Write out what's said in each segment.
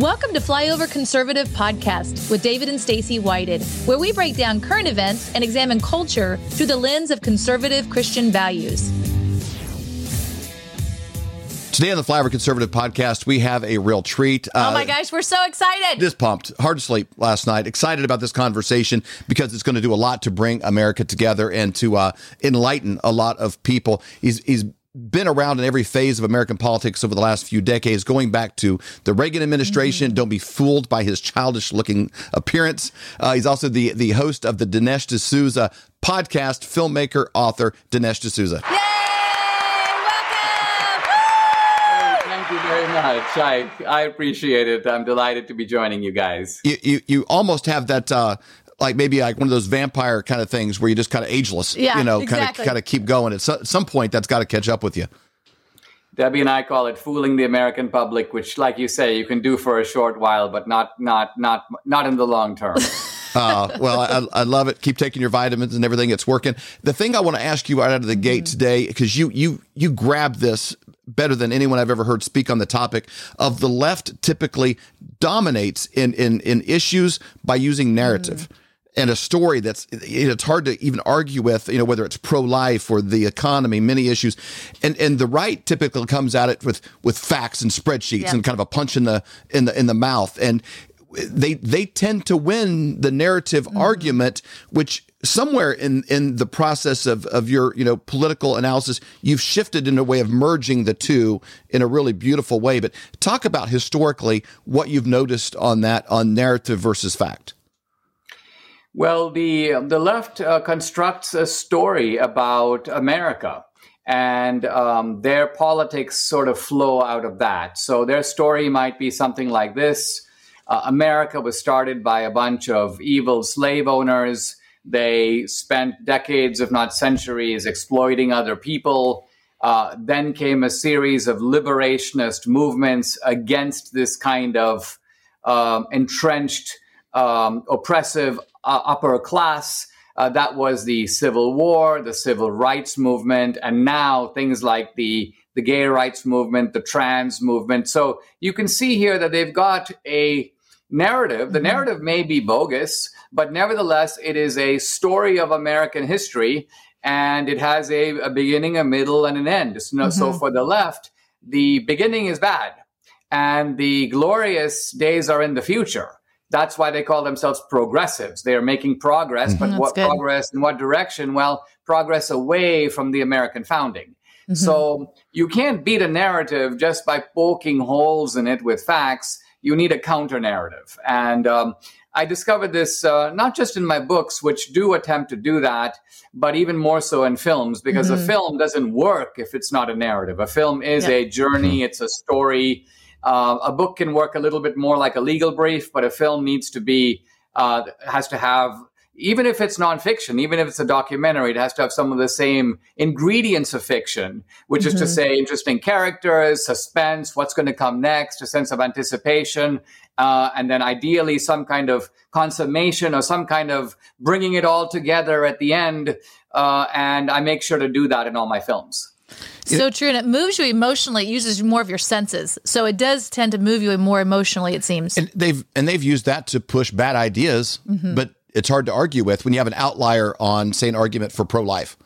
Welcome to Flyover Conservative Podcast with David and Stacy Whited, where we break down current events and examine culture through the lens of conservative Christian values. Today on the Flyover Conservative Podcast, we have a real treat. Uh, oh my gosh, we're so excited! Just pumped, hard to sleep last night. Excited about this conversation because it's going to do a lot to bring America together and to uh, enlighten a lot of people. He's he's been around in every phase of American politics over the last few decades, going back to the Reagan administration. Mm-hmm. Don't be fooled by his childish looking appearance. Uh, he's also the, the host of the Dinesh D'Souza podcast, filmmaker, author, Dinesh D'Souza. Yay! Welcome Thank you very much. I, I appreciate it. I'm delighted to be joining you guys. You, you, you almost have that uh, like maybe like one of those vampire kind of things where you just kind of ageless, yeah, you know, exactly. kind of kind of keep going. At some point, that's got to catch up with you. Debbie and I call it fooling the American public, which, like you say, you can do for a short while, but not not not not in the long term. uh, well, I, I, love it. Keep taking your vitamins and everything. It's working. The thing I want to ask you right out of the gate mm-hmm. today, because you you you grab this better than anyone I've ever heard speak on the topic of the left typically dominates in in in issues by using narrative. Mm and a story that's it's hard to even argue with you know whether it's pro-life or the economy many issues and and the right typically comes at it with with facts and spreadsheets yeah. and kind of a punch in the in the in the mouth and they they tend to win the narrative mm-hmm. argument which somewhere in in the process of of your you know political analysis you've shifted in a way of merging the two in a really beautiful way but talk about historically what you've noticed on that on narrative versus fact well, the the left uh, constructs a story about America, and um, their politics sort of flow out of that. So their story might be something like this: uh, America was started by a bunch of evil slave owners. They spent decades, if not centuries, exploiting other people. Uh, then came a series of liberationist movements against this kind of um, entrenched, um, oppressive uh, upper class. Uh, that was the Civil War, the Civil Rights Movement, and now things like the the gay rights movement, the trans movement. So you can see here that they've got a narrative. The mm-hmm. narrative may be bogus, but nevertheless, it is a story of American history, and it has a, a beginning, a middle, and an end. Mm-hmm. so for the left, the beginning is bad, and the glorious days are in the future. That's why they call themselves progressives. They are making progress, but mm-hmm. what good. progress in what direction? Well, progress away from the American founding. Mm-hmm. So you can't beat a narrative just by poking holes in it with facts. You need a counter narrative. And um, I discovered this uh, not just in my books, which do attempt to do that, but even more so in films, because mm-hmm. a film doesn't work if it's not a narrative. A film is yeah. a journey, mm-hmm. it's a story uh, a book can work a little bit more like a legal brief, but a film needs to be uh, has to have even if it's nonfiction, even if it's a documentary, it has to have some of the same ingredients of fiction, which mm-hmm. is to mm-hmm. say, interesting characters, suspense, what's going to come next, a sense of anticipation, uh, and then ideally some kind of consummation or some kind of bringing it all together at the end. Uh, and I make sure to do that in all my films. So true. And it moves you emotionally. It uses more of your senses. So it does tend to move you more emotionally, it seems. And they've and they've used that to push bad ideas, mm-hmm. but it's hard to argue with when you have an outlier on, say, an argument for pro life.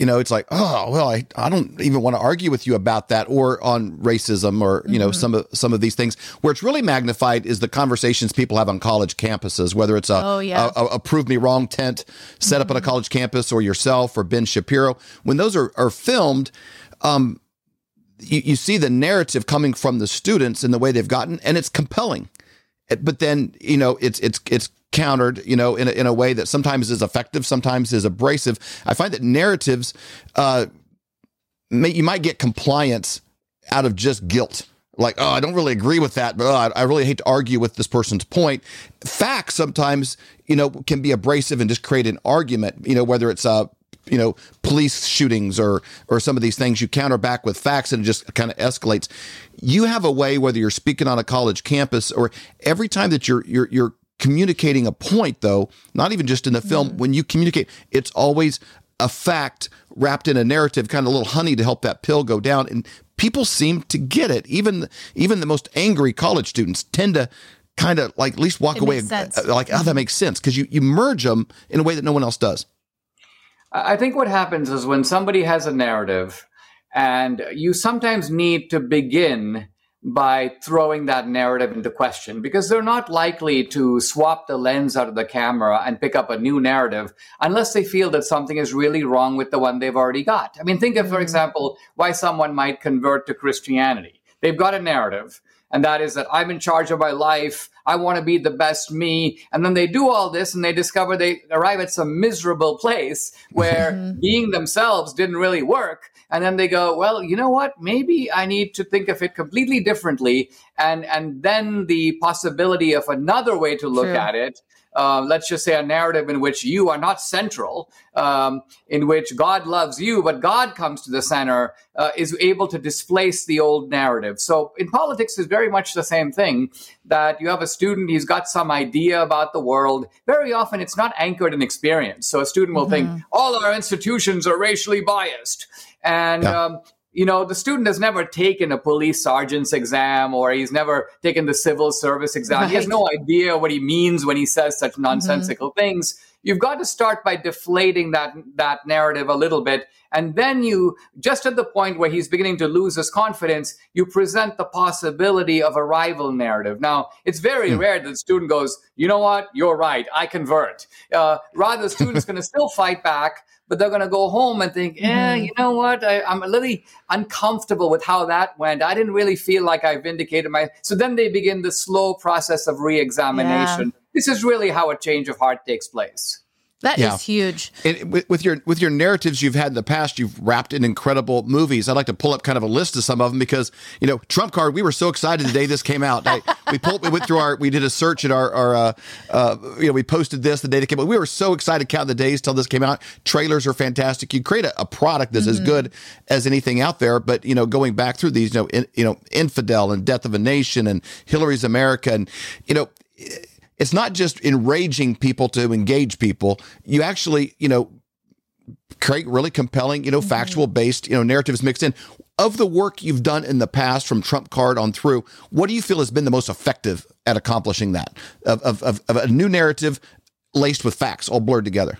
You know, it's like, oh well, I, I don't even want to argue with you about that, or on racism, or you mm-hmm. know, some of some of these things. Where it's really magnified is the conversations people have on college campuses, whether it's a, oh, yeah. a, a, prove me wrong tent set mm-hmm. up on a college campus, or yourself, or Ben Shapiro. When those are are filmed, um, you, you see the narrative coming from the students and the way they've gotten, and it's compelling. But then you know it's it's it's countered, you know, in a, in a way that sometimes is effective, sometimes is abrasive. I find that narratives, uh, may, you might get compliance out of just guilt. Like, oh, I don't really agree with that, but oh, I, really hate to argue with this person's point. Facts sometimes, you know, can be abrasive and just create an argument. You know, whether it's uh, you know police shootings or or some of these things you counter back with facts and it just kind of escalates. You have a way whether you're speaking on a college campus or every time that you're you're you're communicating a point though not even just in the film mm when you communicate it's always a fact wrapped in a narrative kind of a little honey to help that pill go down. And people seem to get it. Even even the most angry college students tend to kind of like at least walk It away uh, like, oh, that makes sense because you you merge them in a way that no one else does. I think what happens is when somebody has a narrative, and you sometimes need to begin by throwing that narrative into question because they're not likely to swap the lens out of the camera and pick up a new narrative unless they feel that something is really wrong with the one they've already got. I mean, think of, for mm-hmm. example, why someone might convert to Christianity. They've got a narrative, and that is that I'm in charge of my life. I want to be the best me. And then they do all this and they discover they arrive at some miserable place where mm-hmm. being themselves didn't really work. And then they go, well, you know what? Maybe I need to think of it completely differently. And, and then the possibility of another way to look True. at it uh, let's just say a narrative in which you are not central, um, in which God loves you, but God comes to the center, uh, is able to displace the old narrative. So in politics, is very much the same thing. That you have a student, he's got some idea about the world. Very often, it's not anchored in experience. So a student will think all our institutions are racially biased, and Yeah. um, you know, the student has never taken a police sergeant's exam or he's never taken the civil service exam. He has no idea what he means when he says such mm-hmm. nonsensical things. You've got to start by deflating that that narrative a little bit, and then you, just at the point where he's beginning to lose his confidence, you present the possibility of a rival narrative. Now, it's very rare that the student goes, "You know what? You're right. I convert." Uh, rather, the student's going to still fight back, but they're going to go home and think, "Eh, you know what? I, I'm a little uncomfortable with how that went. I didn't really feel like I vindicated my." So then they begin the slow process of re-examination. This is really how a change of heart takes place. That is Yeah. huge. And with, with your with your narratives you've had in the past, you've wrapped in incredible movies. I'd like to pull up kind of a list of some of them because you know Trump Card. We were so excited the day this came out. I, we pulled, we went through our, we did a search at our, our uh, uh, you know, we posted this the day it came out. We were so excited counting the days till this came out. Trailers are fantastic. You create a, a product that's as good as anything out there. But you know, going back through these, you know, in, you know, Infidel and Death of a Nation and Hillary's America, and you know it's not just enraging people to engage people. You actually, you know, create really compelling, you know, factual based, you know, narratives mixed in. Of the work you've done in the past from Trump card on through, what do you feel has been the most effective at accomplishing that? Of, of, of, of a new narrative laced with facts all blurred together?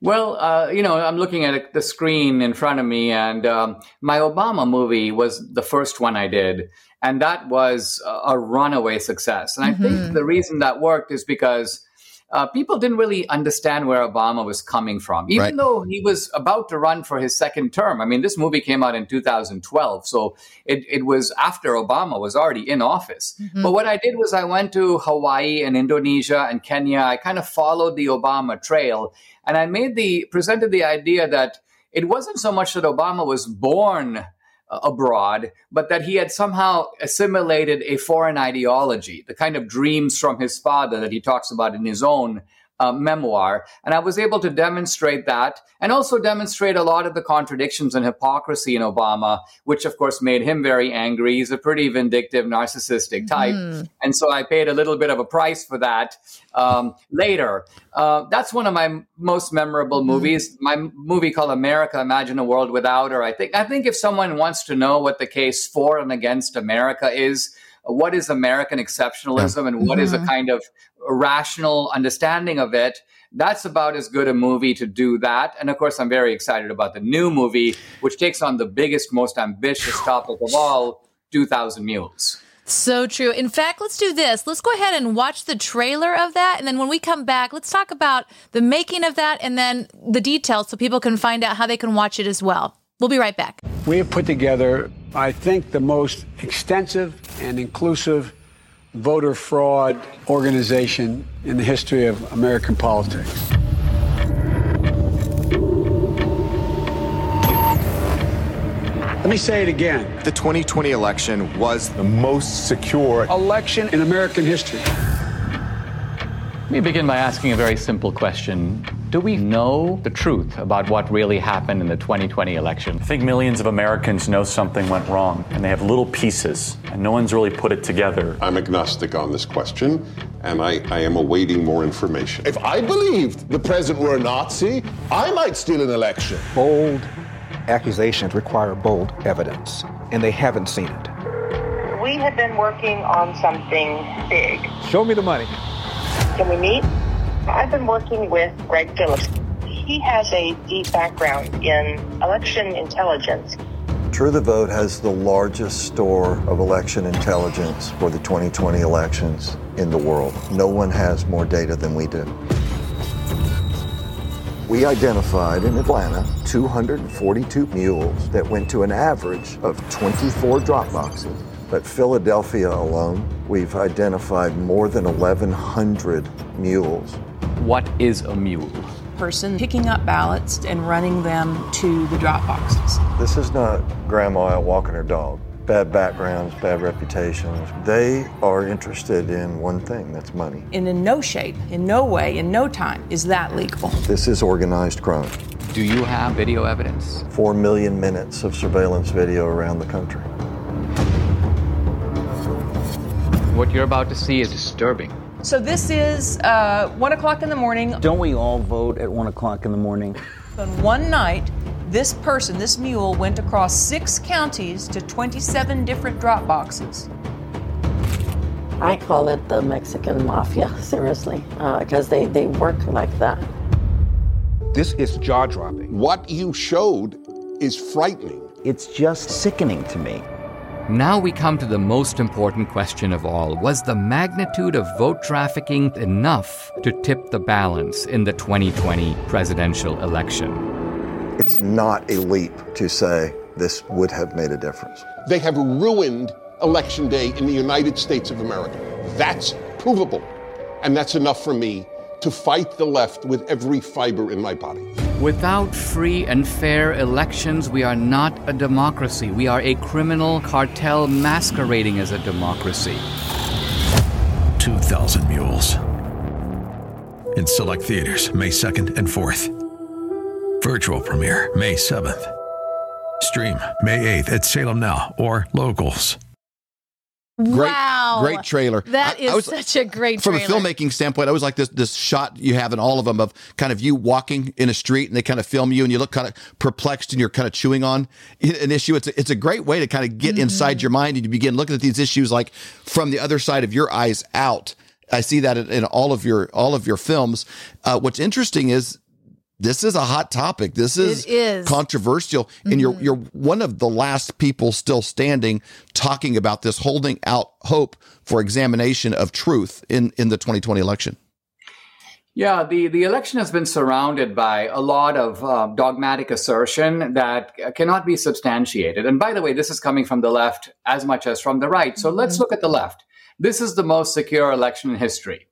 Well, uh, you know, I'm looking at the screen in front of me, and um, my Obama movie was the first one I did, and that was a, runaway success. And I think the reason that worked is because uh, people didn't really understand where Obama was coming from, even Right. though he was about to run for his second term. I mean, this movie came out in 2012, so it, it was after Obama was already in office. But what I did was I went to Hawaii and Indonesia and Kenya. I kind of followed the Obama trail, and I made the presented the idea that it wasn't so much that Obama was born abroad, but that he had somehow assimilated a foreign ideology, the kind of dreams from his father that he talks about in his own uh, memoir. And I was able to demonstrate that and also demonstrate a lot of the contradictions and hypocrisy in Obama, which of course made him very angry. He's a pretty vindictive, narcissistic type. And so I paid a little bit of a price for that um, later. Uh, that's one of my m- most memorable movies. My m- movie called America: Imagine a World Without Her. I think. I think if someone wants to know what the case for and against America is, what is American exceptionalism, and what is a mm-hmm. kind of rational understanding of it. That's about as good a movie to do that. And of course, I'm very excited about the new movie, which takes on the biggest, most ambitious topic of all 2,000 Mules. So true. In fact, let's do this. Let's go ahead and watch the trailer of that. And then when we come back, let's talk about the making of that and then the details so people can find out how they can watch it as well. We'll be right back. We have put together, I think, the most extensive and inclusive voter fraud organization in the history of American politics. Let me say it again. The 2020 election was the most secure. Election in American history. Let me begin by asking a very simple question. Do we know the truth about what really happened in the 2020 election? I think millions of Americans know something went wrong, and they have little pieces, and no one's really put it together. I'm agnostic on this question, and I, I am awaiting more information. If I believed the president were a Nazi, I might steal an election. Bold accusations require bold evidence. and they haven't seen it. We have been working on something big. Show me the money. Can we meet? I've been working with Greg Phillips. He has a deep background in election intelligence. True the Vote has the largest store of election intelligence for the 2020 elections in the world. No one has more data than we do. We identified in Atlanta 242 mules that went to an average of 24 drop boxes. But Philadelphia alone, we've identified more than 1,100 mules. What is a mule? Person picking up ballots and running them to the drop boxes. This is not grandma out walking her dog. Bad backgrounds, bad reputations. They are interested in one thing that's money. And in no shape, in no way, in no time is that legal. This is organized crime. Do you have video evidence? Four million minutes of surveillance video around the country. What you're about to see is disturbing. So this is uh, one o'clock in the morning. Don't we all vote at one o'clock in the morning? On one night, this person, this mule, went across six counties to 27 different drop boxes. I call it the Mexican mafia, seriously, because uh, they, they work like that. This is jaw dropping. What you showed is frightening. It's just sickening to me. Now we come to the most important question of all. Was the magnitude of vote trafficking enough to tip the balance in the 2020 presidential election? It's not a leap to say this would have made a difference. They have ruined Election Day in the United States of America. That's provable. And that's enough for me to fight the left with every fiber in my body. Without free and fair elections, we are not a democracy. We are a criminal cartel masquerading as a democracy. 2,000 Mules. In select theaters, May 2nd and 4th. Virtual premiere, May 7th. Stream, May 8th at Salem Now or Locals. Great, wow. great trailer. That is I, I was, such a great trailer. from trailer. a filmmaking standpoint. I was like this this shot you have in all of them of kind of you walking in a street and they kind of film you and you look kind of perplexed and you're kind of chewing on an issue. It's a, it's a great way to kind of get mm-hmm. inside your mind and you begin looking at these issues like from the other side of your eyes out. I see that in, in all of your all of your films. Uh, what's interesting is this is a hot topic. This is, is. controversial, mm-hmm. and you're you're one of the last people still standing talking about this, holding out hope for examination of truth in in the 2020 election. Yeah, the, the election has been surrounded by a lot of uh, dogmatic assertion that cannot be substantiated. And by the way, this is coming from the left as much as from the right. So mm-hmm. let's look at the left. This is the most secure election in history.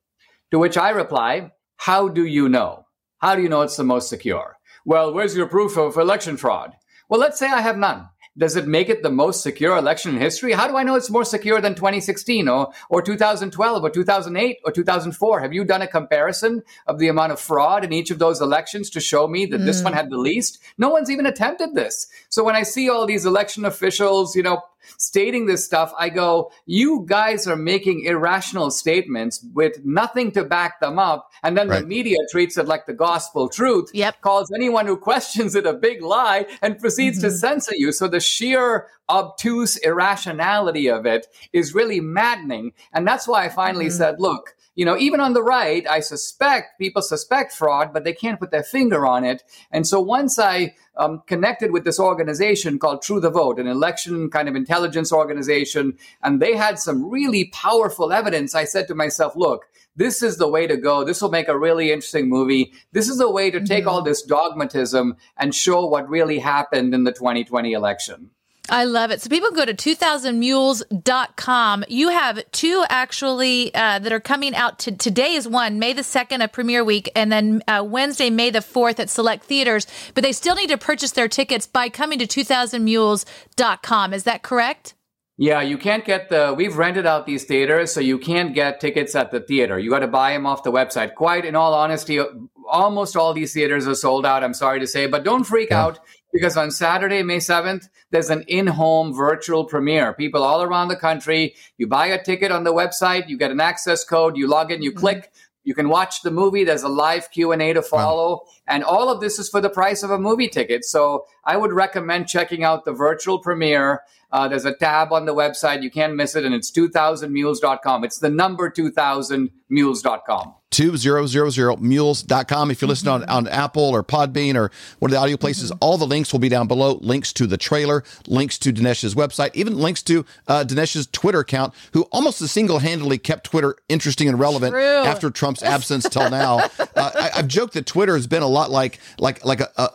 To which I reply, how do you know? How do you know it's the most secure? Well, where's your proof of election fraud? Well, let's say I have none. Does it make it the most secure election in history? How do I know it's more secure than 2016 or, or 2012 or 2008 or 2004? Have you done a comparison of the amount of fraud in each of those elections to show me that mm. this one mm. had the least? No one's even attempted this. So when I see all these election officials, you know, stating this stuff, I go, you guys are making irrational statements with nothing to back them up. And then right. the media treats it like the gospel truth, yep. calls anyone who questions it a big lie, and proceeds mm-hmm. to censor you. So the sheer obtuse irrationality of it is really maddening. And that's why I finally mm-hmm. said, look, you know, even on the right, I suspect people suspect fraud, but they can't put their finger on it. And so once I um, connected with this organization called True the Vote, an election kind of intelligence organization, and they had some really powerful evidence, I said to myself, look, this is the way to go. This will make a really interesting movie. This is the way to take mm-hmm. all this dogmatism and show what really happened in the 2020 election. I love it. So people go to 2000mules.com. You have two actually uh, that are coming out. To, today is one, May the 2nd, a premiere week, and then uh, Wednesday, May the 4th at select theaters. But they still need to purchase their tickets by coming to 2000mules.com. Is that correct? Yeah, you can't get the. We've rented out these theaters, so you can't get tickets at the theater. You got to buy them off the website. Quite in all honesty, almost all these theaters are sold out. I'm sorry to say, but don't freak yeah. out because on Saturday, May 7th, there's an in home virtual premiere. People all around the country, you buy a ticket on the website, you get an access code, you log in, you mm-hmm. click. You can watch the movie. There's a live Q and A to follow, and all of this is for the price of a movie ticket. So I would recommend checking out the virtual premiere. Uh, there's a tab on the website. You can't miss it, and it's 2000mules.com. It's the number 2000mules.com. 2000mules.com. If you're listening on, on Apple or Podbean or one of the audio places, all the links will be down below. Links to the trailer, links to Dinesh's website, even links to uh, Dinesh's Twitter account, who almost single handedly kept Twitter interesting and relevant True. after Trump's absence till now. Uh, I, I've joked that Twitter has been a lot like like like a, a,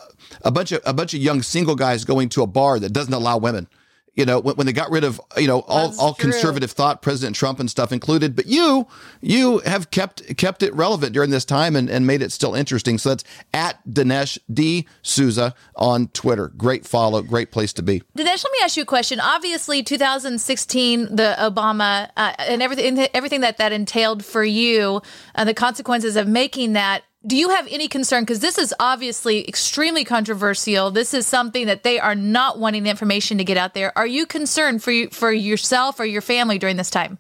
a bunch of a bunch of young single guys going to a bar that doesn't allow women. You know, when, when they got rid of you know all, That's all true. conservative thought, President Trump and stuff included. But you you have kept kept it relevant during this time and, and made it still interesting. So that's at Dinesh D Souza on Twitter. Great follow, great place to be. Dinesh, let me ask you a question. Obviously, 2016, the Obama uh, and everything, everything that that entailed for you, uh, the consequences of making that. Do you have any concern? Because this is obviously extremely controversial. This is something that they are not wanting the information to get out there. Are you concerned for you, for yourself or your family during this time?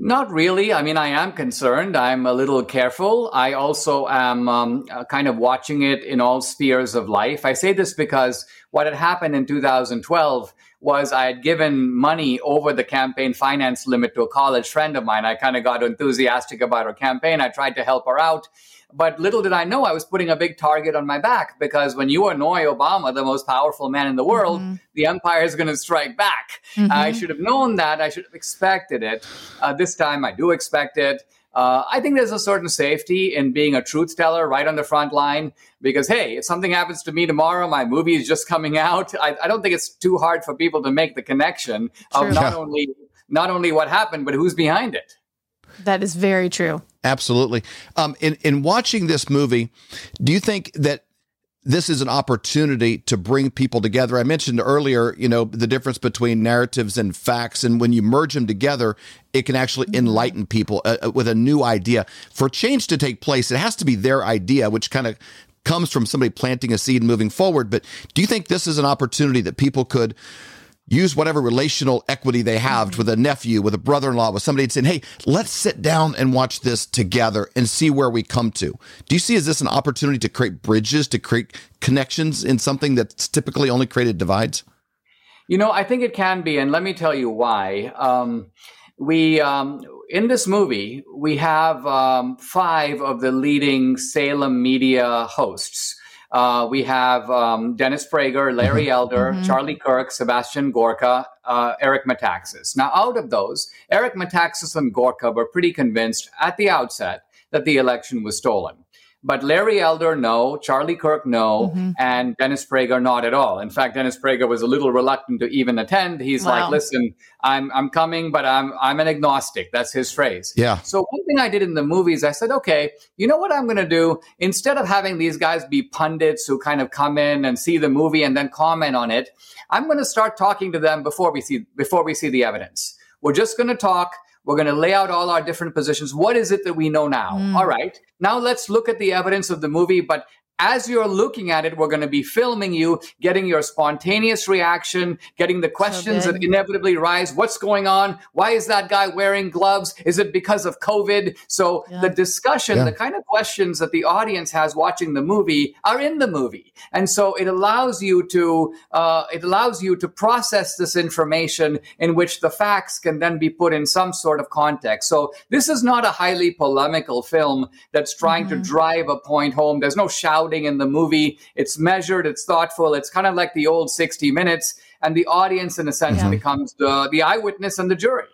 Not really. I mean, I am concerned. I'm a little careful. I also am um, uh, kind of watching it in all spheres of life. I say this because what had happened in 2012 was I had given money over the campaign finance limit to a college friend of mine. I kind of got enthusiastic about her campaign. I tried to help her out. But little did I know I was putting a big target on my back because when you annoy Obama, the most powerful man in the world, the empire is going to strike back. Mhm. I should have known that. I should have expected it. Uh, this time I do expect it. Uh, I think there's a certain safety in being a truth teller right on the front line because, hey, if something happens to me tomorrow, my movie is just coming out. I, I don't think it's too hard for people to make the connection True. of not Yeah. only not only what happened, but who's behind it. That is very true. Absolutely. Um, in in watching this movie, do you think that this is an opportunity to bring people together? I mentioned earlier, you know, the difference between narratives and facts, and when you merge them together, it can actually enlighten people uh, uh, with a new idea. For change to take place, it has to be their idea, which kind of comes from somebody planting a seed and moving forward. But do you think this is an opportunity that people could? Use whatever relational equity they have with a nephew, with a brother in law, with somebody and saying, hey, let's sit down and watch this together and see where we come to. Do you see is this an opportunity to create bridges, to create connections in something that's typically only created divides? You know, I think it can be, and let me tell you why. Um, we um, in this movie we have um, five of the leading Salem media hosts. Uh, we have um, Dennis Prager, Larry Elder, Mhm. Charlie Kirk, Sebastian Gorka, uh, Eric Metaxas. Now, out of those, Eric Metaxas and Gorka were pretty convinced at the outset that the election was stolen. But Larry Elder, no. Charlie Kirk, no. Mhm. And Dennis Prager, not at all. In fact, Dennis Prager was a little reluctant to even attend. He's Wow. like, listen, I'm, I'm coming, but I'm, I'm an agnostic. That's his phrase. Yeah. So one thing I did in the movies, I said, okay, you know what I'm going to do? Instead of having these guys be pundits who kind of come in and see the movie and then comment on it, I'm going to start talking to them before we see before we see the evidence. We're just going to talk. We're going to lay out all our different positions. What is it that we know now? Mm. All right. Now let's look at the evidence of the movie, but as you're looking at it, we're going to be filming you, getting your spontaneous reaction, getting the questions good. that inevitably rise. What's going on? Why is that guy wearing gloves? Is it because of COVID? So the discussion, Yeah. the kind of questions that the audience has watching the movie are in the movie, and so it allows you to uh, it allows you to process this information in which the facts can then be put in some sort of context. So this is not a highly polemical film that's trying to drive a point home. There's no shouting in the movie. It's measured. It's thoughtful. It's kind of like the old 60 Minutes, and the audience, in a sense, Yeah. becomes the the eyewitness and the jury.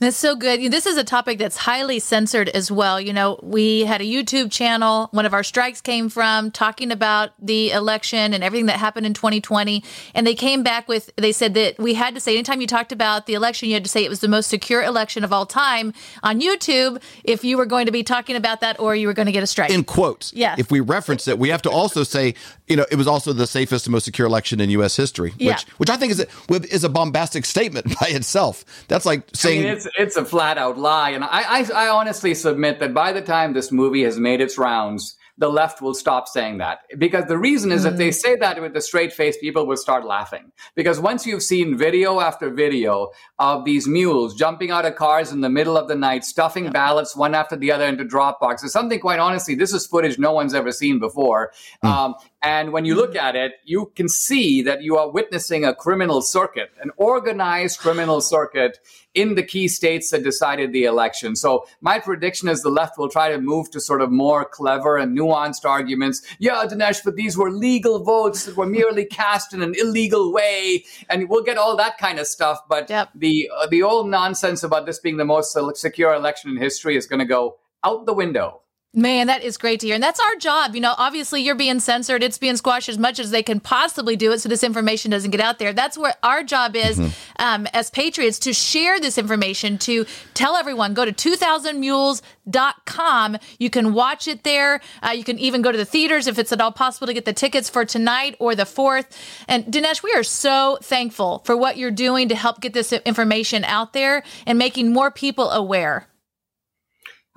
That's so good. This is a topic that's highly censored as well. You know, we had a YouTube channel, one of our strikes came from talking about the election and everything that happened in 2020. And they came back with, they said that we had to say, anytime you talked about the election, you had to say it was the most secure election of all time on YouTube if you were going to be talking about that or you were going to get a strike. In quotes. Yeah. If we reference it, we have to also say, you know, it was also the safest and most secure election in U.S. history, Yeah. which which I think is a, is a bombastic statement by itself. That's like saying mean, it's it's a flat out lie, and I, I I honestly submit that by the time this movie has made its rounds, the left will stop saying that. Because the reason is if they say that with a straight face, people will start laughing. Because once you've seen video after video of these mules jumping out of cars in the middle of the night, stuffing ballots one after the other into drop boxes, something quite honestly, this is footage no one's ever seen before. Um, and when you look at it, you can see that you are witnessing a criminal circuit, an organized criminal circuit in the key states that decided the election. So my prediction is the left will try to move to sort of more clever and nuanced arguments. Yeah, Dinesh, but these were legal votes that were merely cast in an illegal way, and we'll get all that kind of stuff. But the uh, the old nonsense about this being the most secure election in history is going to go out the window. Man, that is great to hear. And that's our job. You know, obviously you're being censored, it's being squashed as much as they can possibly do it so this information doesn't get out there. That's what our job is Mhm. um, as patriots to share this information, to tell everyone go to 2000mules.com. You can watch it there. Uh, you can even go to the theaters if it's at all possible to get the tickets for tonight or the 4th. And Dinesh, we are so thankful for what you're doing to help get this information out there and making more people aware.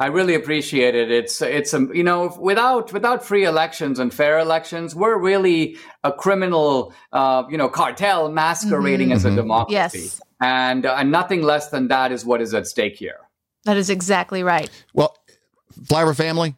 I really appreciate it. It's it's um, you know without without free elections and fair elections, we're really a criminal uh, you know cartel masquerading Mhm. as a Mhm. democracy, Yes. and uh, and nothing less than that is what is at stake here. That is exactly right. Well, Flyover family,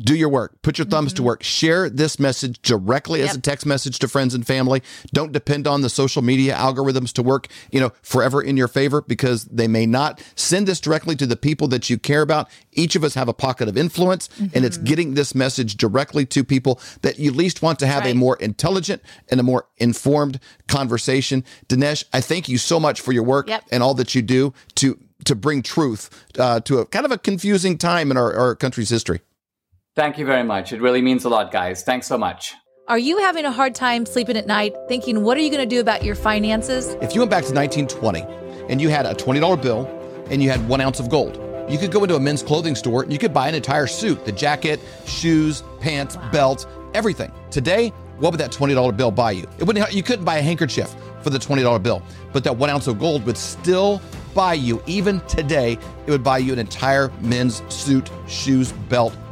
do your work. Put your thumbs to work. Share this message directly as a text message to friends and family. Don't depend on the social media algorithms to work, you know, forever in your favor because they may not. Send this directly to the people that you care about. Each of us have a pocket of influence, and it's getting this message directly to people that you least want to have a more intelligent and a more informed conversation. Dinesh, I thank you so much for your work and all that you do to to bring truth uh, to a kind of a confusing time in our, our country's history. Thank you very much. It really means a lot, guys. Thanks so much. Are you having a hard time sleeping at night thinking, what are you going to do about your finances? If you went back to 1920 and you had a $20 bill and you had one ounce of gold, you could go into a men's clothing store and you could buy an entire suit the jacket, shoes, pants, belt, everything. Today, what would that $20 bill buy you? It wouldn't, you couldn't buy a handkerchief for the $20 bill, but that one ounce of gold would still buy you, even today, it would buy you an entire men's suit, shoes, belt,